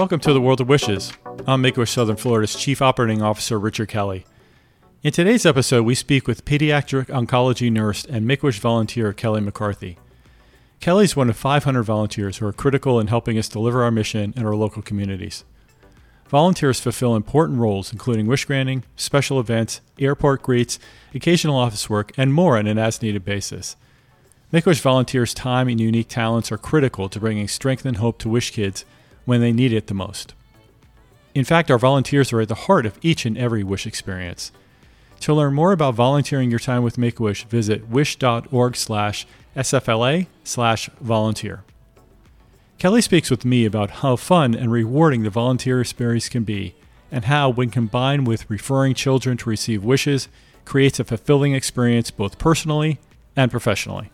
Welcome to the World of Wishes. I'm Make-A-Wish Southern Florida's Chief Operating Officer Richard Kelly. In today's episode, we speak with pediatric oncology nurse and Make-A-Wish volunteer Kelley McCarthy. Kelley is one of 500 volunteers who are critical in helping us deliver our mission in our local communities. Volunteers fulfill important roles, including wish granting, special events, airport greets, occasional office work, and more on an as needed basis. Make Wish volunteers' time and unique talents are critical to bringing strength and hope to Wish kids when they need it the most. In fact, our volunteers are at the heart of each and every Wish experience. To learn more about volunteering your time with Make-A-Wish, visit wish.org slash SFLA slash volunteer. Kelley speaks with me about how fun and rewarding the volunteer experience can be, and how, when combined with referring children to receive wishes, creates a fulfilling experience both personally and professionally.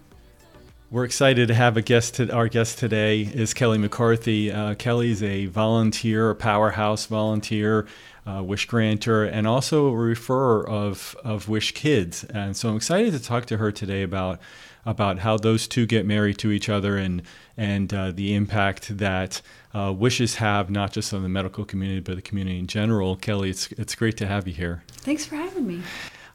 We're excited to have a guest. To, our guest today is Kelley McCarthy. Uh, is a volunteer, a powerhouse volunteer, uh, Wish granter, and also a referrer of of Wish kids. And so I'm excited to talk to her today about about how those two get married to each other and and uh, the impact that uh, wishes have not just on the medical community but the community in general. Kelley, it's it's great to have you here. Thanks for having me.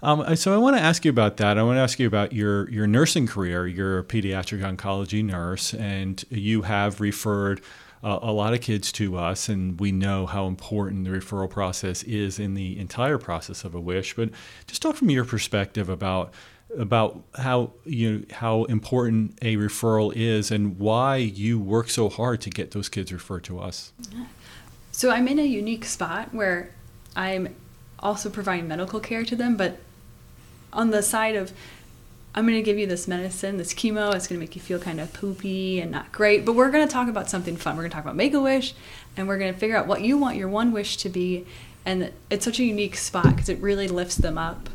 Um, so I want to ask you about that. I want to ask you about your your nursing career. You're a pediatric oncology nurse, and you have referred uh, a lot of kids to us, and we know how important the referral process is in the entire process of a wish. But just talk from your perspective about about how you how important a referral is and why you work so hard to get those kids referred to us. So I'm in a unique spot where I'm also providing medical care to them, but on the side of I'm going to give you this medicine, this chemo. It's going to make you feel kind of poopy and not great. But we're going to talk about something fun. We're going to talk about Make a Wish, and we're going to figure out what you want your one wish to be. And it's such a unique spot because it really lifts them up,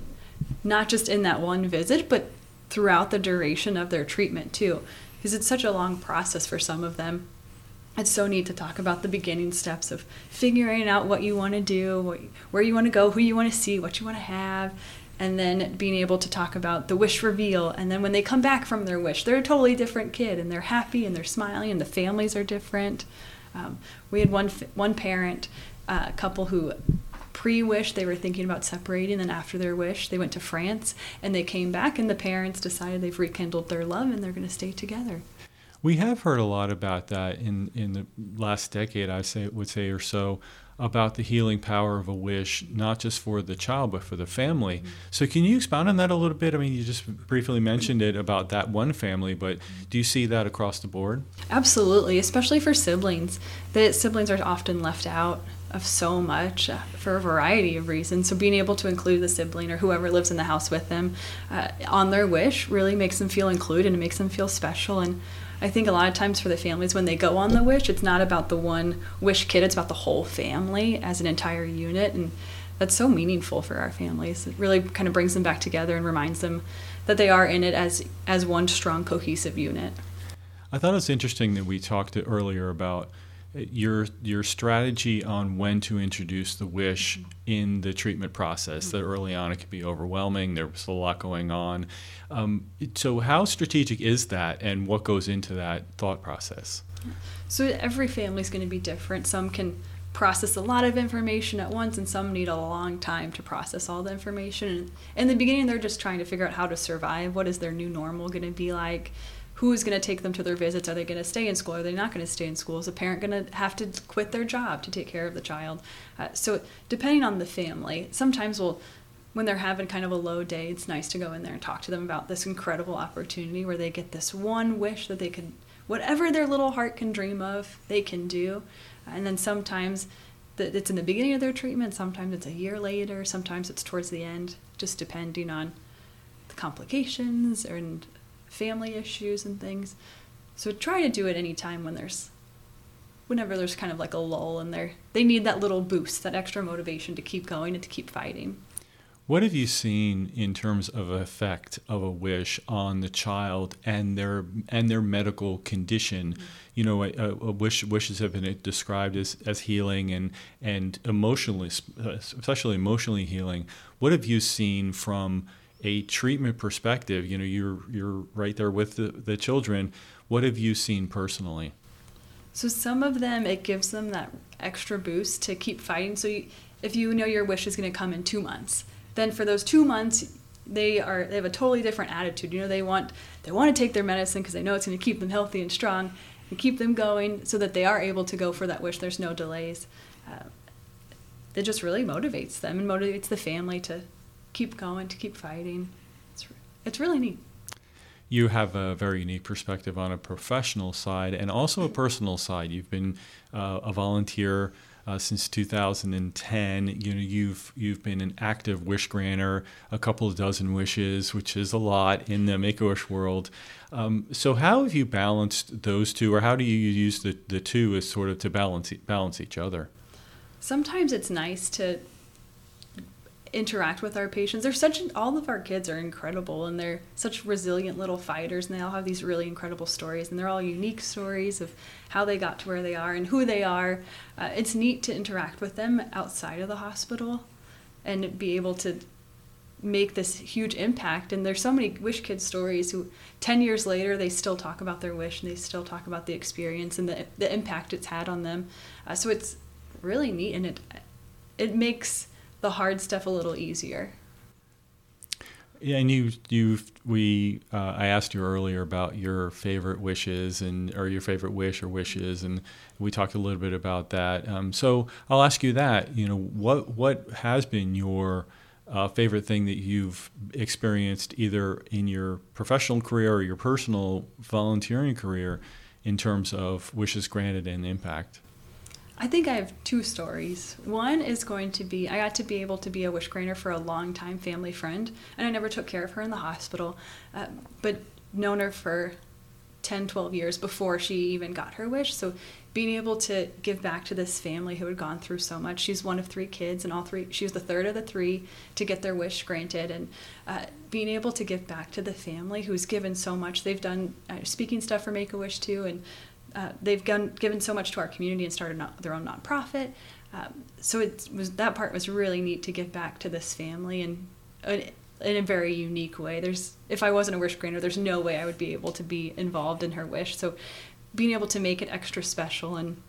not just in that one visit, but throughout the duration of their treatment too. Because it's such a long process for some of them. It's so neat to talk about the beginning steps of figuring out what you want to do, what, where you want to go, who you want to see, what you want to have, and then being able to talk about the wish reveal. And then when they come back from their wish they're a totally different kid and they're happy and they're smiling and the families are different. Um, we had one one parent uh, couple who pre-wish they were thinking about separating and after their wish they went to france and they came back and the parents decided they've rekindled their love and they're going to stay together. We have heard a lot about that in, in the last decade i say would say or so about the healing power of a wish, not just for the child, but for the family. Mm-hmm. So, can you expound on that a little bit? I mean, you just briefly mentioned it about that one family, but do you see that across the board? Absolutely, especially for siblings. That siblings are often left out of so much uh, for a variety of reasons. So, being able to include the sibling or whoever lives in the house with them uh, on their wish really makes them feel included and makes them feel special. And I think a lot of times for the families when they go on the wish, it's not about the one wish kid, it's about the whole family as an entire unit. And that's so meaningful for our families. It really kind of brings them back together and reminds them that they are in it as as one strong cohesive unit. I thought it was interesting that we talked earlier about your your strategy on when to introduce the wish in the treatment process. That early on it could be overwhelming. There was a lot going on. Um, so how strategic is that, and what goes into that thought process? So every family is going to be different. Some can process a lot of information at once, and some need a long time to process all the information. in the beginning, they're just trying to figure out how to survive. What is their new normal going to be like? Who's going to take them to their visits? Are they going to stay in school? Are they not going to stay in school? Is a parent going to have to quit their job to take care of the child? Uh, so, depending on the family, sometimes we'll, when they're having kind of a low day, it's nice to go in there and talk to them about this incredible opportunity where they get this one wish that they could, whatever their little heart can dream of, they can do. And then sometimes it's in the beginning of their treatment, sometimes it's a year later, sometimes it's towards the end, just depending on the complications and family issues and things. So try to do it anytime when there's whenever there's kind of like a lull in there. They need that little boost, that extra motivation to keep going and to keep fighting. What have you seen in terms of effect of a wish on the child and their and their medical condition? Mm-hmm. You know, a, a, wish wishes have been described as, as healing and and emotionally, especially emotionally healing. What have you seen from a treatment perspective, you know, you're you're right there with the, the children. What have you seen personally? So some of them, it gives them that extra boost to keep fighting. So you, if you know your wish is going to come in two months, then for those two months, they are they have a totally different attitude. You know, they want they want to take their medicine because they know it's going to keep them healthy and strong and keep them going so that they are able to go for that wish. There's no delays. Uh, it just really motivates them and motivates the family to keep going, to keep fighting. It's it's really neat you have a very unique perspective on a professional side and also a personal side. You've been uh, a volunteer uh, since 2010. You know, you've you've been an active wish granter, a couple of dozen wishes, which is a lot in the Make a Wish world. Um, so, how have you balanced those two, or how do you use the, the two as sort of to balance balance each other? Sometimes it's nice to interact with our patients. They're such all of our kids are incredible and they're such resilient little fighters and they all have these really incredible stories and they're all unique stories of how they got to where they are and who they are. Uh, it's neat to interact with them outside of the hospital and be able to make this huge impact and there's so many wish kids stories who 10 years later they still talk about their wish and they still talk about the experience and the, the impact it's had on them uh, so it's really neat and it it makes the hard stuff a little easier. Yeah, and you, you, we, uh, I asked you earlier about your favorite wishes and or your favorite wish or wishes, and we talked a little bit about that. Um, so I'll ask you that. You know, what what has been your uh, favorite thing that you've experienced either in your professional career or your personal volunteering career in terms of wishes granted and impact? I think I have two stories. One is going to be I got to be able to be a wish granter for a long time family friend, and I never took care of her in the hospital, uh, but known her for 10, 12 years before she even got her wish. So being able to give back to this family who had gone through so much. She's one of three kids, and all three, she was the third of the three to get their wish granted. And uh, being able to give back to the family who's given so much. They've done uh, speaking stuff for Make a Wish too, and uh, they've gone, given so much to our community and started not, their own nonprofit. Um, so it was that part was really neat to give back to this family and uh, in a very unique way. There's if I wasn't a wish granter, there's no way I would be able to be involved in her wish. So being able to make it extra special and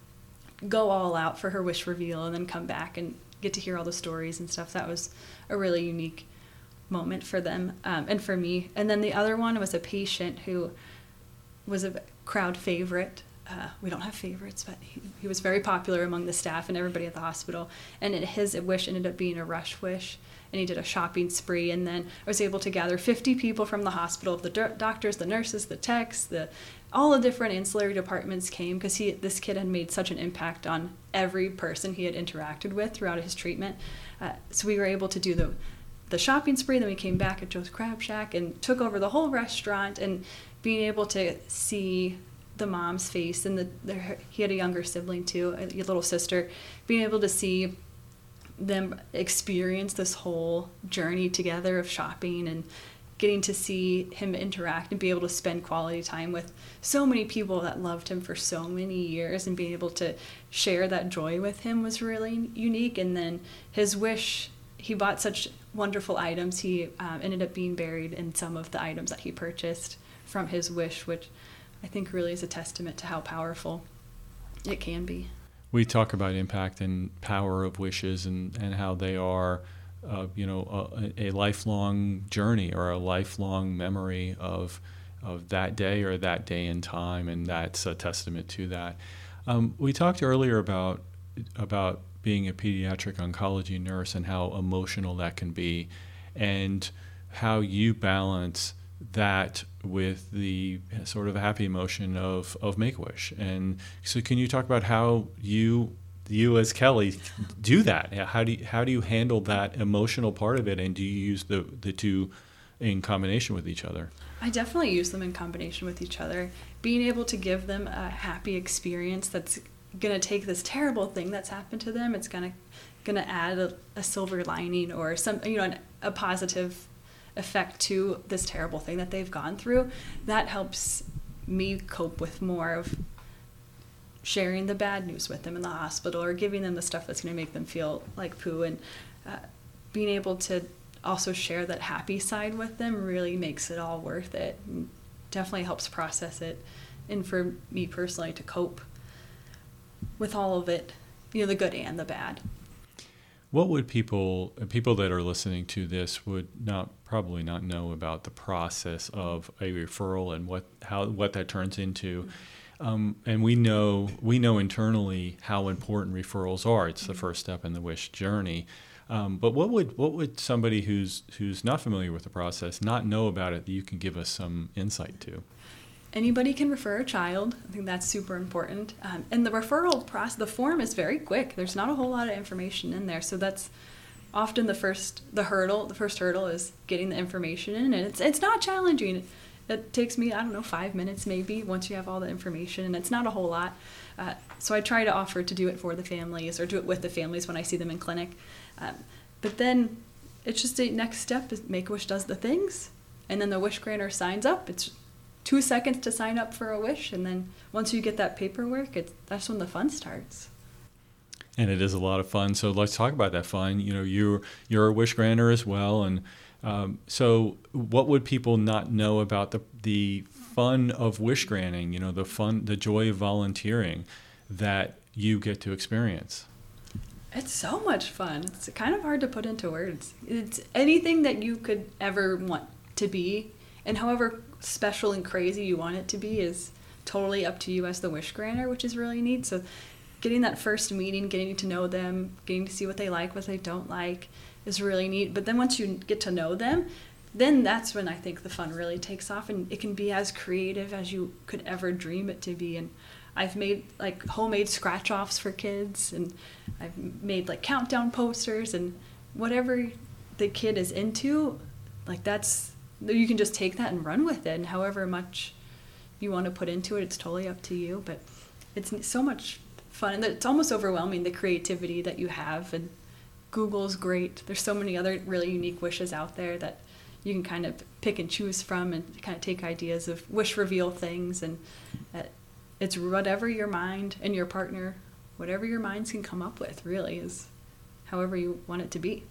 go all out for her wish reveal and then come back and get to hear all the stories and stuff that was a really unique moment for them um, and for me. And then the other one was a patient who was a crowd favorite uh, we don't have favorites, but he, he, was very popular among the staff and everybody at the hospital. And it, his wish ended up being a rush wish. And he did a shopping spree. And then I was able to gather 50 people from the hospital the do- doctors, the nurses, the techs, the, all the different ancillary departments came because he this kid had made such an impact on every person he had interacted with throughout his treatment. Uh, so we were able to do the the shopping spree. Then we came back at Joe's Crab Shack and took over the whole restaurant. And being able to see the mom's face and the, the he had a younger sibling too, a little sister, being able to see them experience this whole journey together of shopping and getting to see him interact and be able to spend quality time with so many people that loved him for so many years and being able to share that joy with him was really unique. And then his wish he bought such wonderful items. He um, ended up being buried in some of the items that he purchased from his wish which I think really is a testament to how powerful it can be. We talk about impact and power of wishes and, and how they are, uh, you know, a, a, lifelong journey or a lifelong memory of, of that day or that day in time, and that's a testament to that. Um, we talked earlier about about being a pediatric oncology nurse and how emotional that can be, and how you balance that with the sort of happy emotion of, of Make Wish. And so, can you talk about how you you as Kelley do that? How do you, how do you handle that emotional part of it, and do you use the the two in combination with each other? I definitely use them in combination with each other. Being able to give them a happy experience that's gonna take this terrible thing that's happened to them. It's gonna gonna add a, a silver lining or some you know an, a positive effect to this terrible thing that they've gone through, that helps me cope with more of sharing the bad news with them in the hospital or giving them the stuff that's going to make them feel like poo and uh, being able to also share that happy side with them really makes it all worth it and definitely helps process it and for me personally to cope with all of it, you know, the good and the bad. What would people people that are listening to this would not probably not know about the process of a referral and what how what that turns into? Um, and we know we know internally how important referrals are. It's the first step in the wish journey. Um, but what would what would somebody who's who's not familiar with the process not know about it that you can give us some insight to? Anybody can refer a child. I think that's super important. Um, and the referral process, the form is very quick. There's not a whole lot of information in there, so that's often the first the hurdle. The first hurdle is getting the information in, and it's it's not challenging. It takes me I don't know five minutes maybe once you have all the information, and it's not a whole lot. Uh, so I try to offer to do it for the families or do it with the families when I see them in clinic. Um, but then it's just a next step is Make a Wish does the things, and then the wish granter signs up. It's two seconds to sign up for a wish, and then once you get that paperwork, it's that's when the fun starts. And it is a lot of fun. So let's talk about that fun. You know, you're you're a wish granter as well, and um, so what would people not know about the the fun of wish granting? You know, the fun, the joy of volunteering that you get to experience. It's so much fun. It's kind of hard to put into words. It's anything that you could ever want to be, and however special and crazy you want it to be is totally up to you as the wish granter, which is really neat. So, getting that first meeting, getting to know them, getting to see what they like, what they don't like, is really neat. But then once you get to know them, then that's when I think the fun really takes off, and it can be as creative as you could ever dream it to be. And I've made like homemade scratch offs for kids, and I've made like countdown posters, and whatever the kid is into, like that's you can just take that and run with it, and however much you want to put into it, it's totally up to you. But it's so much fun, and it's almost overwhelming the creativity that you have. And Google's great. There's so many other really unique wishes out there that you can kind of pick and choose from, and kind of take ideas of wish reveal things and. Uh, it's whatever your mind and your partner, whatever your minds can come up with, really is however you want it to be.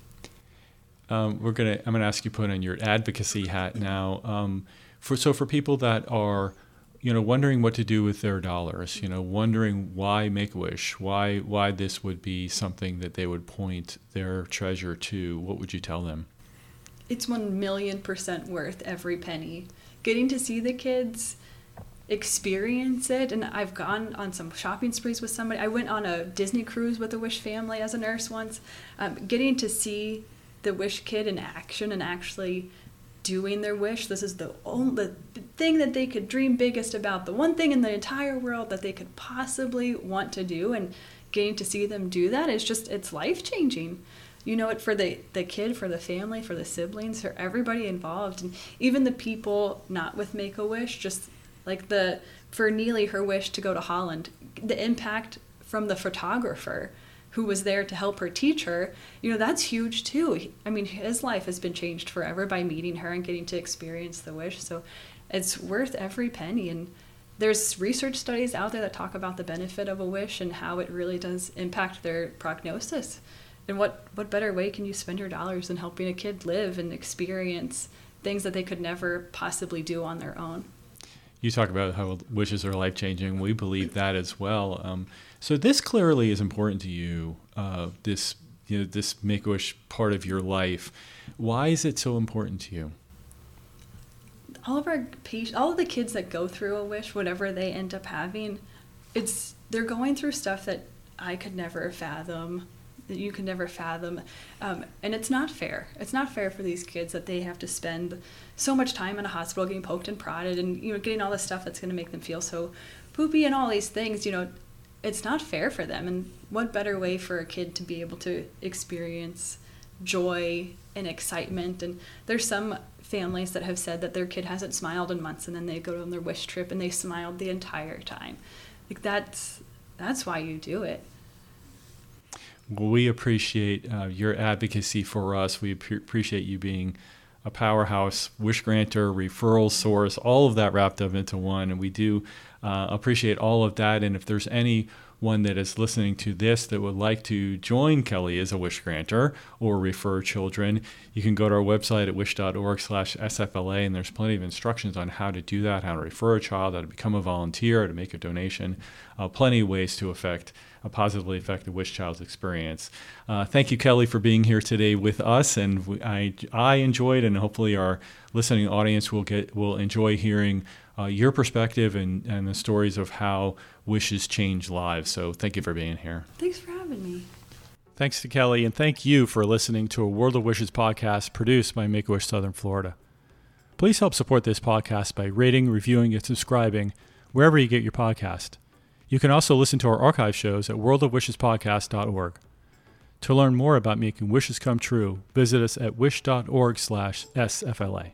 Um, we're gonna. I'm gonna ask you put on your advocacy hat now. Um, for so for people that are, you know, wondering what to do with their dollars, you know, wondering why Make a Wish, why why this would be something that they would point their treasure to. What would you tell them? It's one million percent worth every penny. Getting to see the kids experience it and I've gone on some shopping sprees with somebody. I went on a Disney cruise with the Wish family as a nurse once. Um, getting to see the Wish kid in action and actually doing their wish. This is the only the thing that they could dream biggest about, the one thing in the entire world that they could possibly want to do and getting to see them do that is just it's life changing. You know it for the the kid, for the family, for the siblings, for everybody involved and even the people not with Make a Wish just like the for Neely, her wish to go to Holland, the impact from the photographer who was there to help her teach her, you know, that's huge too. I mean, his life has been changed forever by meeting her and getting to experience the wish. So it's worth every penny. And there's research studies out there that talk about the benefit of a wish and how it really does impact their prognosis. And what, what better way can you spend your dollars than helping a kid live and experience things that they could never possibly do on their own? you talk about how wishes are life changing. We believe that as well. Um, so this clearly is important to you. Uh, this you know this Make Wish part of your life. Why is it so important to you? All of our patients, all of the kids that go through a wish, whatever they end up having, it's they're going through stuff that I could never fathom that you could never fathom. Um, and it's not fair. It's not fair for these kids that they have to spend so much time in a hospital getting poked and prodded and you know getting all this stuff that's going to make them feel so poopy and all these things. You know, it's not fair for them. And what better way for a kid to be able to experience joy and excitement? And there's some families that have said that their kid hasn't smiled in months and then they go on their wish trip and they smiled the entire time. Like that's that's why you do it. We appreciate uh, your advocacy for us. We ap- appreciate you being a powerhouse, wish granter, referral source, all of that wrapped up into one. And we do Uh, appreciate all of that. And if there's anyone that is listening to this that would like to join Kelley as a wish granter or refer children, you can go to our website at wish.org slash SFLA and there's plenty of instructions on how to do that, how to refer a child, how to become a volunteer, how to make a donation, uh, plenty of ways to affect uh, positively affect the wish child's experience. Uh, thank you, Kelley, for being here today with us, and we, I I enjoyed, and hopefully our listening audience will get will enjoy hearing uh, your perspective and, and the stories of how wishes change lives. So thank you for being here. Thanks for having me. Thanks to Kelley, and thank you for listening to a World of Wishes podcast produced by Make a Wish Southern Florida. Please help support this podcast by rating, reviewing, and subscribing wherever you get your podcast. You can also listen to our archive shows at worldofwishespodcast.org. To learn more about making wishes come true, visit us at wish.org/sfla.